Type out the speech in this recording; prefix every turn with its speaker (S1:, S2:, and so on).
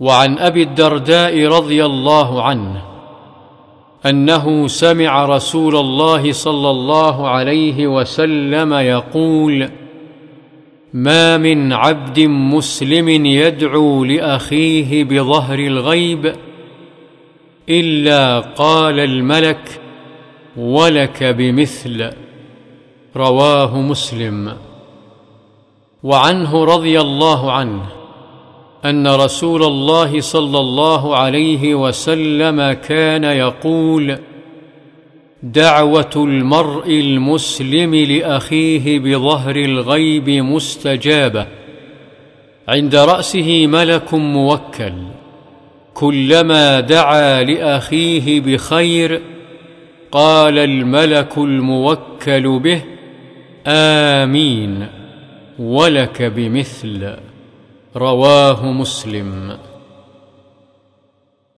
S1: وعن أبي الدرداء رضي الله عنه أنه سمع رسول الله صلى الله عليه وسلم يقول ما من عبد مسلم يدعو لأخيه بظهر الغيب إلا قال الملك ولك بمثل رواه مسلم. وعنه رضي الله عنه أن رسول الله صلى الله عليه وسلم كان يقول دعوة المرء المسلم لأخيه بظهر الغيب مستجابة. عند رأسه ملك موكل. كلما دعا لأخيه بخير قال الملك الموكل به آمين. ولك بمثل. رواه مسلم.